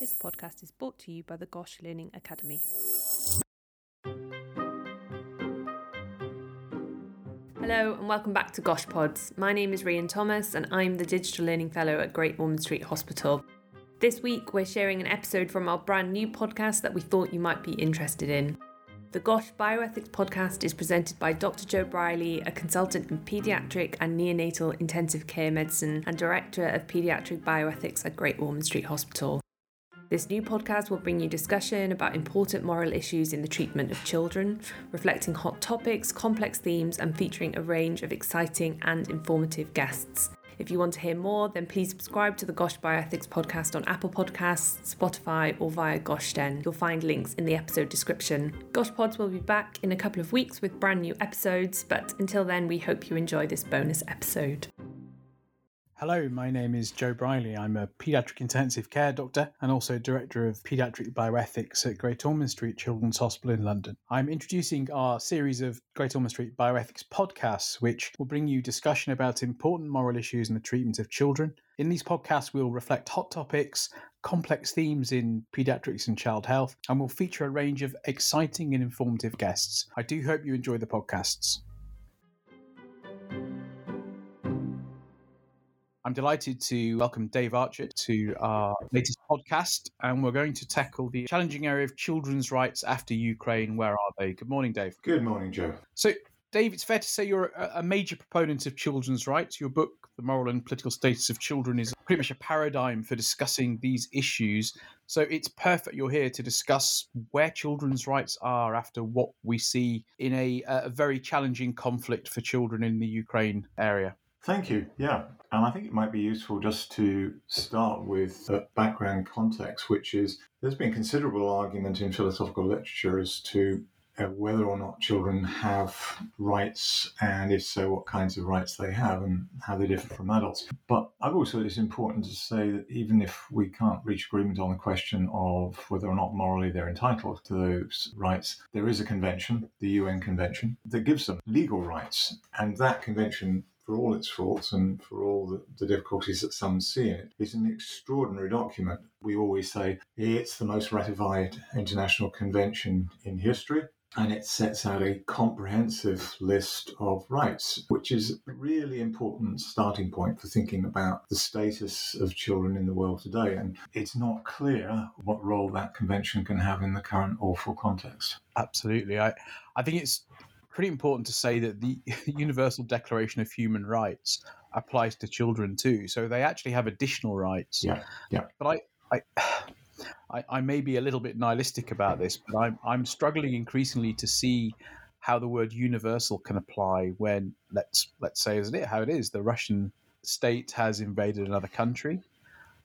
This podcast is brought to you by the Gosh Learning Academy. Hello and welcome back to Gosh Pods. My name is Rian Thomas and I'm the Digital Learning Fellow at Great Ormond Street Hospital. This week we're sharing an episode from our brand new podcast that we thought you might be interested in. The Gosh Bioethics podcast is presented by Dr. Joe Brierley, a consultant in paediatric and neonatal intensive care medicine and director of paediatric bioethics at Great Ormond Street Hospital. This new podcast will bring you discussion about important moral issues in the treatment of children, reflecting hot topics, complex themes, and featuring a range of exciting and informative guests. If you want to hear more, then please subscribe to the Gosh Bioethics podcast on Apple Podcasts, Spotify, or via Goshden. You'll find links in the episode description. Gosh Pods will be back in a couple of weeks with brand new episodes, but until then, we hope you enjoy this bonus episode. Hello, my name is Joe Brierley. I'm a paediatric intensive care doctor and also director of paediatric bioethics at Great Ormond Street Children's Hospital in London. I'm introducing our series of Great Ormond Street bioethics podcasts, which will bring you discussion about important moral issues in the treatment of children. In these podcasts, we'll reflect hot topics, complex themes in paediatrics and child health, and we'll feature a range of exciting and informative guests. I do hope you enjoy the podcasts. I'm delighted to welcome Dave Archard to our latest podcast, and we're going to tackle the challenging area of children's rights after Ukraine. Where are they? Good morning, Dave. Good morning, Joe. So, Dave, it's fair to say you're a major proponent of children's rights. Your book, The Moral and Political Status of Children, is pretty much a paradigm for discussing these issues. So it's perfect you're here to discuss where children's rights are after what we see in a, a very challenging conflict for children in the Ukraine area. Thank you. Yeah. And I think it might be useful just to start with a background context, which is there's been considerable argument in philosophical literature as to uh, whether or not children have rights, and if so, what kinds of rights they have and how they differ from adults. But I've also it's important to say that even if we can't reach agreement on the question of whether or not morally they're entitled to those rights, there is a convention, the UN Convention, that gives them legal rights. And that convention for all its faults and for all the, the, difficulties that some see in it's an extraordinary document. We always say it's the most ratified international convention in history. And it sets out a comprehensive list of rights, which is a really important starting point for thinking about the status of children in the world today. And it's not clear what role that convention can have in the current awful context. Absolutely. I, I think it's pretty important to say that the Universal Declaration of Human Rights applies to children too. So they actually have additional rights. Yeah, yeah. But I, I, I, I may be a little bit nihilistic about this, but I'm I'm struggling increasingly to see how the word universal can apply when let's let's say isn't it how it is the Russian state has invaded another country.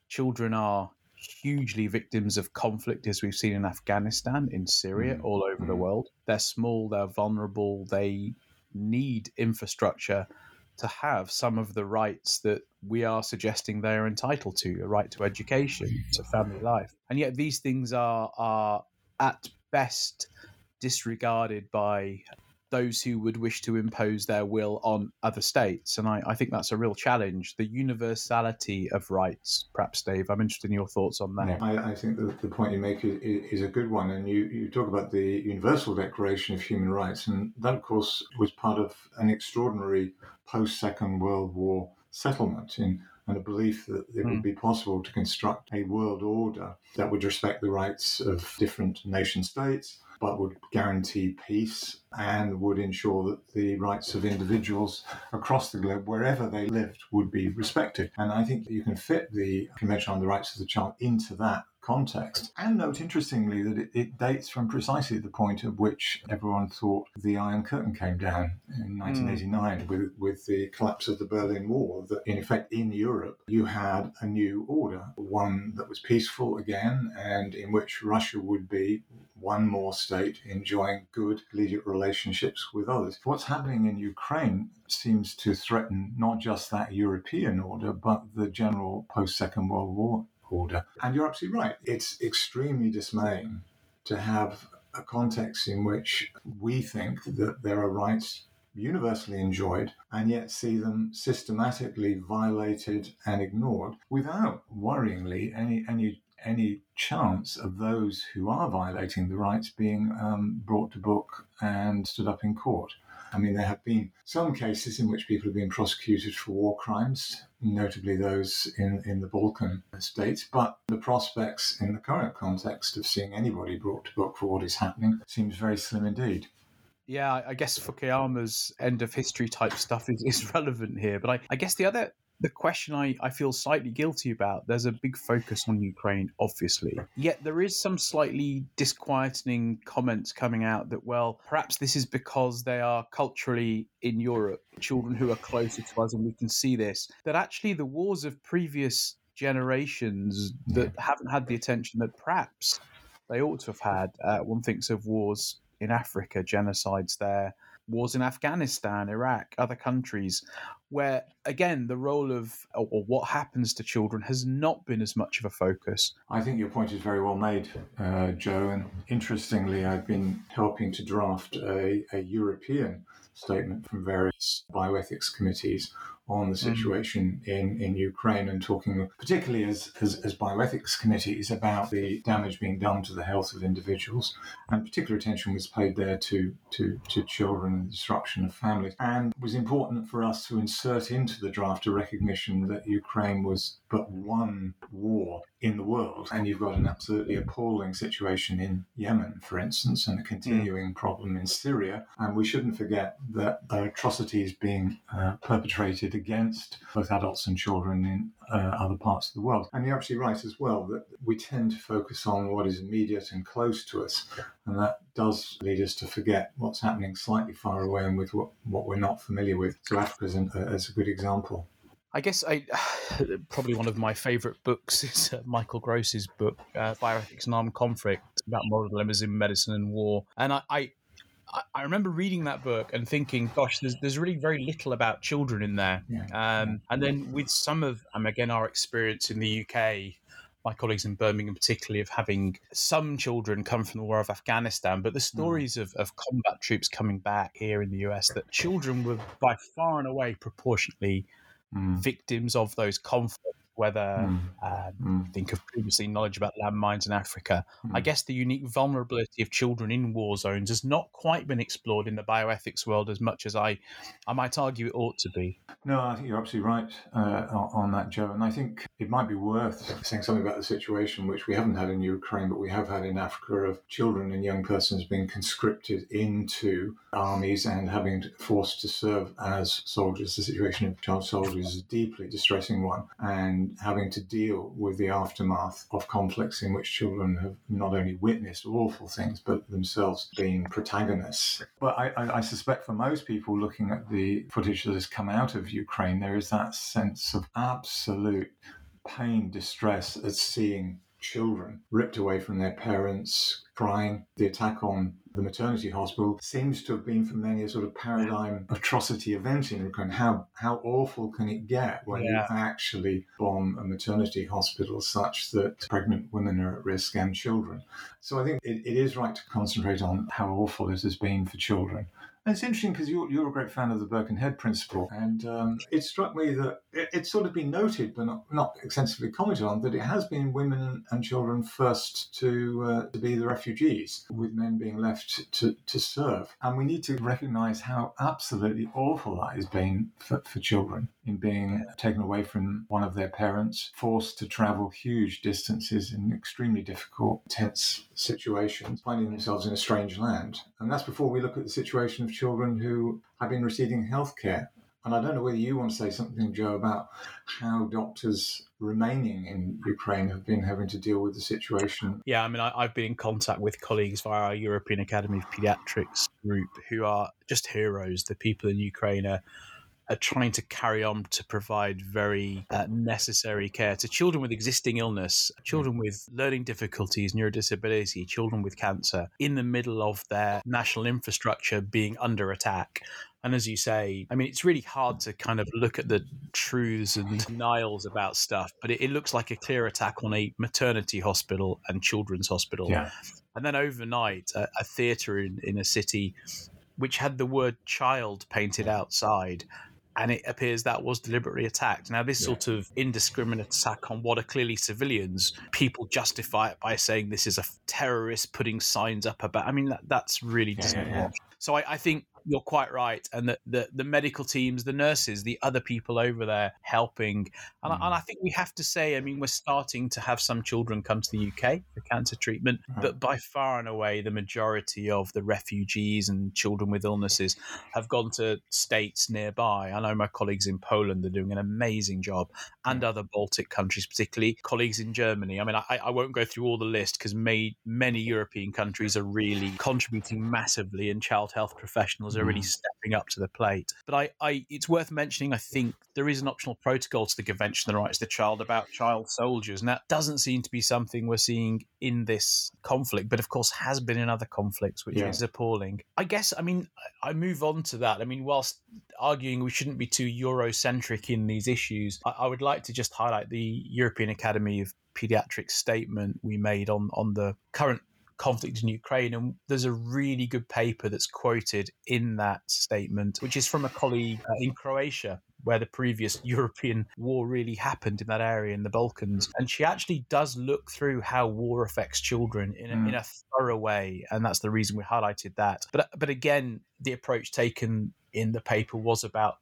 Children are hugely victims of conflict, as we've seen in Afghanistan, in Syria, mm. all over mm. the world. They're small, they're vulnerable, they need infrastructure to have some of the rights that we are suggesting they are entitled to a right to education, to family life. And yet, these things are, are at best disregarded by those who would wish to impose their will on other states. And I, I, think that's a real challenge. The universality of rights, perhaps, Dave. I'm interested in your thoughts on that. Yeah, I, I, think the, the point you make is, is, a good one. And you, you talk about the Universal Declaration of Human Rights. And that, of course, was part of an extraordinary post Second World War settlement in and a belief that it would hmm. be possible to construct a world order that would respect the rights of different nation states but would guarantee peace and would ensure that the rights of individuals across the globe, wherever they lived, would be respected. And I think you can fit the Convention on the Rights of the Child into that context. And note, interestingly, that it, it, dates from precisely the point at which everyone thought the Iron Curtain came down in 1989 mm. with, with the collapse of the Berlin Wall. That, in effect, in Europe, you had a new order, one that was peaceful again, and in which Russia would be one more state enjoying good collegiate relationships with others. What's happening in Ukraine seems to threaten not just that European order, but the general post Second World War order. And you're absolutely right. It's extremely dismaying to have a context in which we think that there are rights universally enjoyed and yet see them systematically violated and ignored without worryingly any any any chance of those who are violating the rights being um, brought to book and stood up in court. I mean, there have been some cases in which people have been prosecuted for war crimes, notably those in, in the Balkan states, but the prospects in the current context of seeing anybody brought to book for what is happening seems very slim indeed. Yeah, I guess Fukuyama's end of history type stuff is, is relevant here. But I, I guess the other the question I, I feel slightly guilty about there's a big focus on Ukraine, obviously. Yet there is some slightly disquieting comments coming out that, well, perhaps this is because they are culturally in Europe, children who are closer to us, and we can see this. That actually the wars of previous generations that haven't had the attention that perhaps they ought to have had. Uh, one thinks of wars in Africa, genocides there, wars in Afghanistan, Iraq, other countries, where again the role of or what happens to children has not been as much of a focus. I think your point is very well made, uh, Joe. And interestingly, I've been helping to draft a, a European statement from various bioethics committees on the mm. situation mm. in, in Ukraine and talking particularly as, as, as, bioethics committees about the damage being done to the health of individuals. And particular attention was paid there to, to, to children and the disruption of families. And it was important for us to insert into the draft a recognition that Ukraine was but one war in the world. And you've got an absolutely appalling situation in Yemen, for instance, and a continuing mm. problem in Syria. And we shouldn't forget that atrocities being uh, perpetrated against both adults and children in uh, other parts of the world. And you're absolutely right as well that we tend to focus on what is immediate and close to us. And that does lead us to forget what's happening slightly far away and with what, what we're not familiar with. So Africa is, is a good example. I guess I probably one of my favourite books is uh, Michael Gross's book, uh, Bioethics and Armed Conflict, about moral dilemmas in medicine and war. And I, I, I remember reading that book and thinking, gosh, there's, there's really very little about children in there. Yeah. Um, and then with some of, um, again, our experience in the UK, my colleagues in Birmingham, particularly, of having some children come from the war of Afghanistan, but the hmm. stories mm. of, of combat troops coming back here in the US, that children were by far and away proportionately mm. victims of those conflicts whether mm. Um, mm. think of previously knowledge about landmines in Africa. Mm. I guess the unique vulnerability of children in war zones has not quite been explored in the bioethics world as much as I, I might argue it ought to be. No, I think you're absolutely right uh, on that, Joe. And I think it might be worth saying something about the situation which we haven't had in Ukraine, but we have had in Africa of children and young persons being conscripted into armies and having forced to serve as soldiers. The situation of child soldiers is a deeply distressing one. And having to deal with the aftermath of conflicts in which children have not only witnessed awful things, but themselves been protagonists. But I, I, I suspect for most people looking at the footage that has come out of Ukraine, there is that sense of absolute pain, distress at seeing children ripped away from their parents, crying. The attack on the maternity hospital seems to have been for many a sort of paradigm atrocity event in Ukraine. How how awful can it get when yeah. you actually bomb a maternity hospital such that pregnant women are at risk and children? So I think it, it is right to concentrate on how awful it has been for children. It's interesting because you're, you're a great fan of the Birkenhead principle, and um, it struck me that it, it's sort of been noted, but not, not extensively commented on, that it has been women and children first to uh, to be the refugees, with men being left to, to serve. And we need to recognise how absolutely awful that has been for, for children in being taken away from one of their parents, forced to travel huge distances in extremely difficult, tense situations, finding themselves in a strange land. And that's before we look at the situation of children who have been receiving health care. And I don't know whether you want to say something, Joe, about how doctors remaining in Ukraine have been having to deal with the situation. Yeah, I mean, I, have been in contact with colleagues via our European Academy of Pediatrics group who are just heroes. The people in Ukraine are are trying to carry on to provide very uh, necessary care to children with existing illness, children with learning difficulties, neurodisability, children with cancer, in the middle of their national infrastructure being under attack. And as you say, I mean, it's really hard to kind of look at the truths and denials about stuff, but it, it looks like a clear attack on a maternity hospital and children's hospital. Yeah. And then overnight, a, a theatre in, in a city which had the word child painted outside and it appears that was deliberately attacked. Now, this yeah. sort of indiscriminate attack on what are clearly civilians, people justify it by saying this is a terrorist putting signs up about. I mean, that, that's really yeah, yeah, So I, I, think you're quite right, and the, the, the medical teams, the nurses, the other people over there helping, and, mm. I, and I think we have to say, I mean, we're starting to have some children come to the UK for cancer treatment, mm. but by far and away, the majority of the refugees and children with illnesses have gone to states nearby. I know my colleagues in Poland are doing an amazing job, and mm. other Baltic countries, particularly colleagues in Germany. I mean, I, I won't go through all the list because many European countries are really contributing massively, and child health professionals are really mm. stepping up to the plate. But I, I, it's worth mentioning. I think there is an optional protocol to the Convention on the Rights of the Child about child soldiers, and that doesn't seem to be something we're seeing in this conflict, but of course has been in other conflicts, which yeah. is appalling. I guess. I mean, I move on to that. I mean, whilst arguing we shouldn't be too Eurocentric in these issues, I, I would like to just highlight the European Academy of Pediatrics statement we made on on the current conflict in Ukraine. And there's a really good paper that's quoted in that statement, which is from a colleague uh, in Croatia where the previous European war really happened in that area in the Balkans. And she actually does look through how war affects children in a, mm. in a thorough way. And that's the reason we highlighted that. But, but again, the approach taken in the paper was about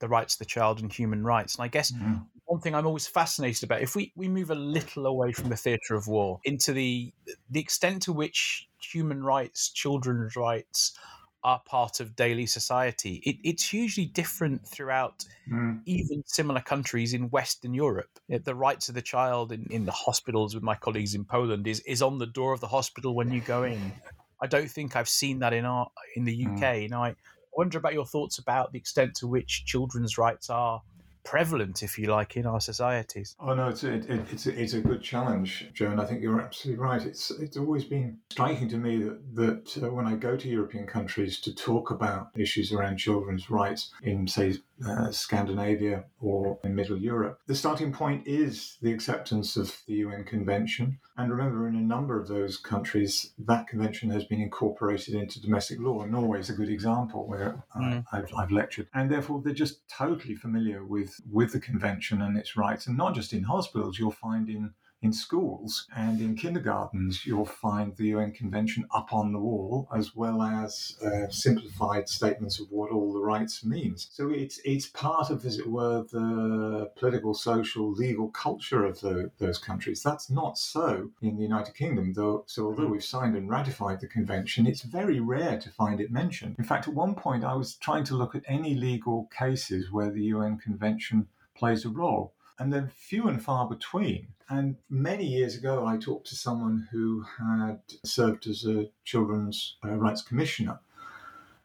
the rights of the child and human rights. And I guess mm one thing I'm always fascinated about. If we, we move a little away from the theatre of war into the the extent to which human rights, children's rights, are part of daily society, it, it's hugely different throughout mm. even similar countries in Western Europe. The rights of the child in, in the hospitals with my colleagues in Poland is, is on the door of the hospital when you go in. I don't think I've seen that in our in the UK. Mm. Now I wonder about your thoughts about the extent to which children's rights are prevalent, if you like, in our societies. Oh no, it's a, it, it's a, it's a good challenge, Joan. I think you're absolutely right. It's it's always been striking to me that that uh, when I go to European countries to talk about issues around children's rights in, say, uh, Scandinavia or in Middle Europe, the starting point is the acceptance of the UN Convention. And remember, in a number of those countries, that convention has been incorporated into domestic law. Norway is a good example where mm. I, I've, I've lectured, and therefore they're just totally familiar with with the convention and its rights, and not just in hospitals. You'll find in in schools and in kindergartens, you'll find the UN Convention up on the wall, as well as uh, simplified statements of what all the rights means. So it's it's part of, as it were, the political, social, legal culture of the, those countries. That's not so in the United Kingdom, though. So although we've signed and ratified the convention, it's very rare to find it mentioned. In fact, at one point, I was trying to look at any legal cases where the UN Convention plays a role and they're few and far between. And many years ago, I talked to someone who had served as a children's uh, rights commissioner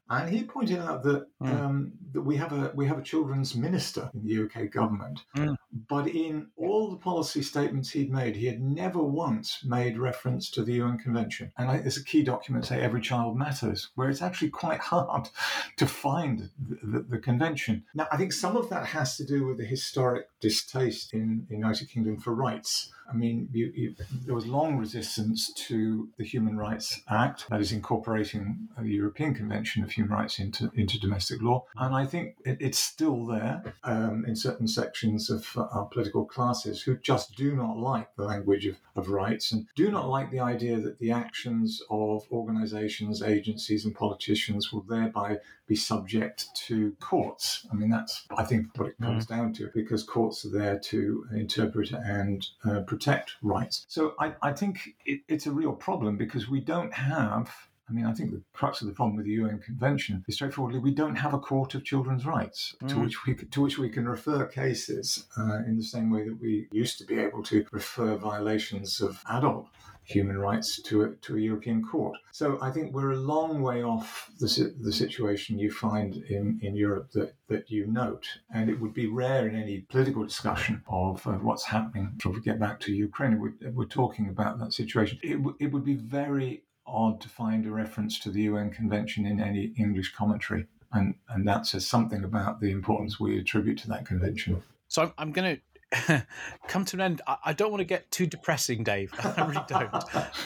and he pointed out that mm. um, that we have a we have a children's minister in the UK government, mm. but in all the policy statements he'd made, he had never once made reference to the UN Convention. And I, there's a key document say "Every Child Matters," where it's actually quite hard to find the, the, the convention. Now, I think some of that has to do with the historic distaste in the United Kingdom for rights. I mean, you, you, there was long resistance to the Human Rights Act, that is incorporating the European Convention of Human Rights into, into domestic law. And I think it, it's still there um, in certain sections of uh, our political classes who just do not like the language of, of rights and do not like the idea that the actions of organizations, agencies, and politicians will thereby be subject to courts. I mean, that's, I think, what it comes mm. down to, because courts are there to interpret and uh, protect rights. So I, I think it, it's a real problem because we don't have I mean, I think the crux of the problem with the UN Convention is straightforwardly we don't have a court of children's rights mm. to which we to which we can refer cases uh, in the same way that we used to be able to refer violations of adult human rights to a, to a European court. So I think we're a long way off the, the situation you find in, in Europe that, that you note. And it would be rare in any political discussion of uh, what's happening. If we get back to Ukraine, we're, we're talking about that situation. It, w- it would be very odd to find a reference to the UN Convention in any English commentary. And, and that says something about the importance we attribute to that convention. So I'm going to come to an end. I, I, don't want to get too depressing, Dave. I really don't.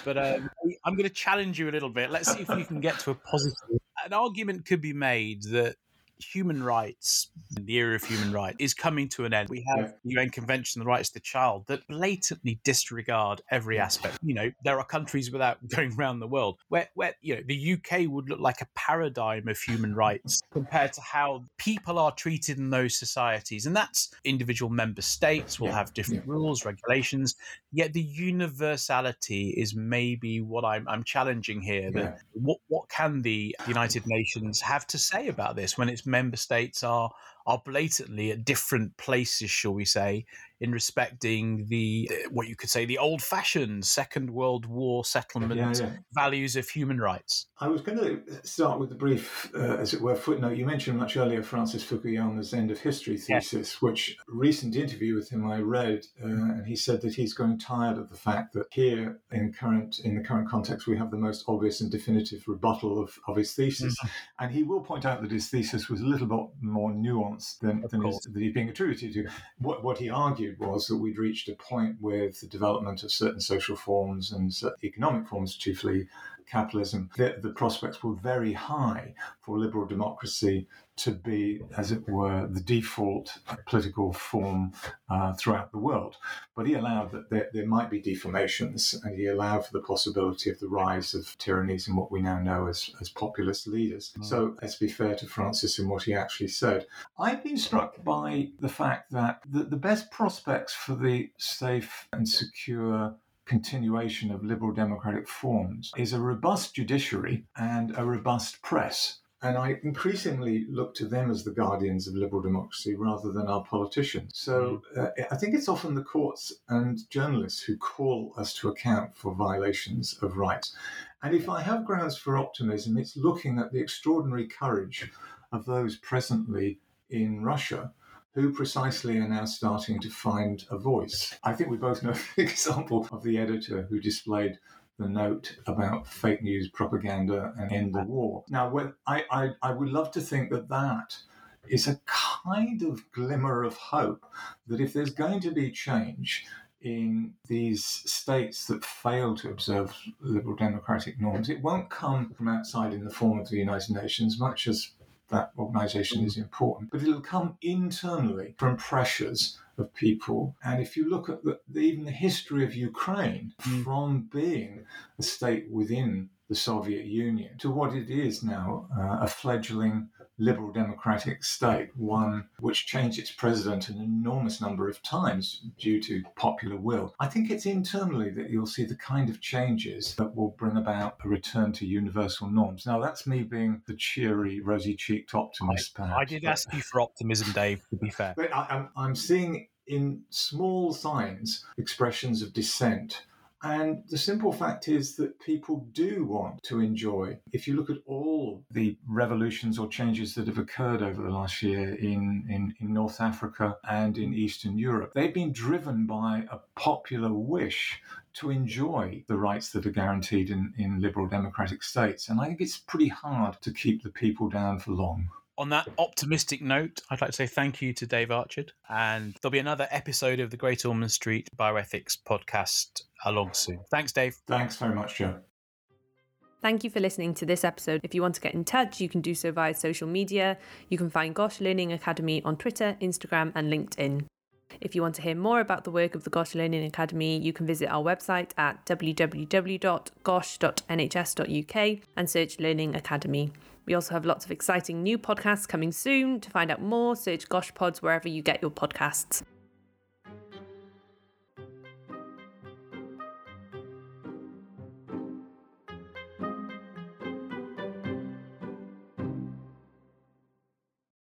But um, I'm going to challenge you a little bit. Let's see if you can get to a positive. An argument could be made that human rights, the era of human rights, is coming to an end. We have the UN Convention on the Rights of the Child that blatantly disregard every aspect. You know, there are countries without going around the world where, where you know the UK would look like a paradigm of human rights compared to how people are treated in those societies, and that's individual member states will have different Yeah. rules, regulations. Yet the universality is maybe what I'm, I'm challenging here. That Yeah. what what can the United Nations have to say about this when its member states are are blatantly at different places, shall we say, in respecting the what you could say the old fashioned Second World War settlement Yeah, yeah. values of human rights. I was going to start with the brief, uh, as it were, footnote. You mentioned much earlier Francis Fukuyama's End of History thesis, which a recent interview with him I read, uh, and he said that he's growing tired of the fact that here, in current in the current context, we have the most obvious and definitive rebuttal of, of his thesis, and he will point out that his thesis was a little bit more nuanced than, than course. that he's being attributed to. What what he argued was that we'd reached a point with the development of certain social forms and economic forms, chiefly capitalism, the, the prospects were very high for liberal democracy to be, as it were, the default political form uh, throughout the world. But he allowed that there, there might be deformations, and he allowed for the possibility of the rise of tyrannies and what we now know as, as populist leaders. Mm. So let's be fair to Francis in what he actually said. I've been struck by the fact that the, the best prospects for the safe and secure continuation of liberal democratic forms is a robust judiciary and a robust press. And I increasingly look to them as the guardians of liberal democracy rather than our politicians. So uh, I think it's often the courts and journalists who call us to account for violations of rights. And if I have grounds for optimism, it's looking at the extraordinary courage of those presently in Russia who precisely are now starting to find a voice. I think we both know the example of the editor who displayed the note about fake news propaganda and end the war. Now, I, I, I would love to think that that is a kind of glimmer of hope that if there's going to be change in these states that fail to observe liberal democratic norms, it won't come from outside in the form of the United Nations, much as that organization is important, but it'll come internally from pressures of people. And if you look at the, the, even the history of Ukraine, Mm. from being a state within the Soviet Union to what it is now, uh, a fledgling liberal democratic state, one which changed its president an enormous number of times due to popular will. I think it's internally that you'll see the kind of changes that will bring about a return to universal norms. Now, that's me being the cheery, rosy cheeked optimist, perhaps. I did but- ask you for optimism, Dave. To be fair, but I, I'm, I'm seeing in small signs expressions of dissent. And the simple fact is that people do want to enjoy. If you look at all the revolutions or changes that have occurred over the last year in, in, in North Africa and in Eastern Europe, they've been driven by a popular wish to enjoy the rights that are guaranteed in, in liberal democratic states. And I think it's pretty hard to keep the people down for long. On that optimistic note, I'd like to say thank you to Dave Archard, and there'll be another episode of the Great Ormond Street Bioethics podcast along soon. Thanks, Dave. Thanks very much, Joe. Thank you for listening to this episode. If you want to get in touch, you can do so via social media. You can find Gosh Learning Academy on Twitter, Instagram, and LinkedIn. If you want to hear more about the work of the Gosh Learning Academy, you can visit our website at www.gosh.nhs.uk and search Learning Academy. We also have lots of exciting new podcasts coming soon. To find out more, search Gosh Pods wherever you get your podcasts.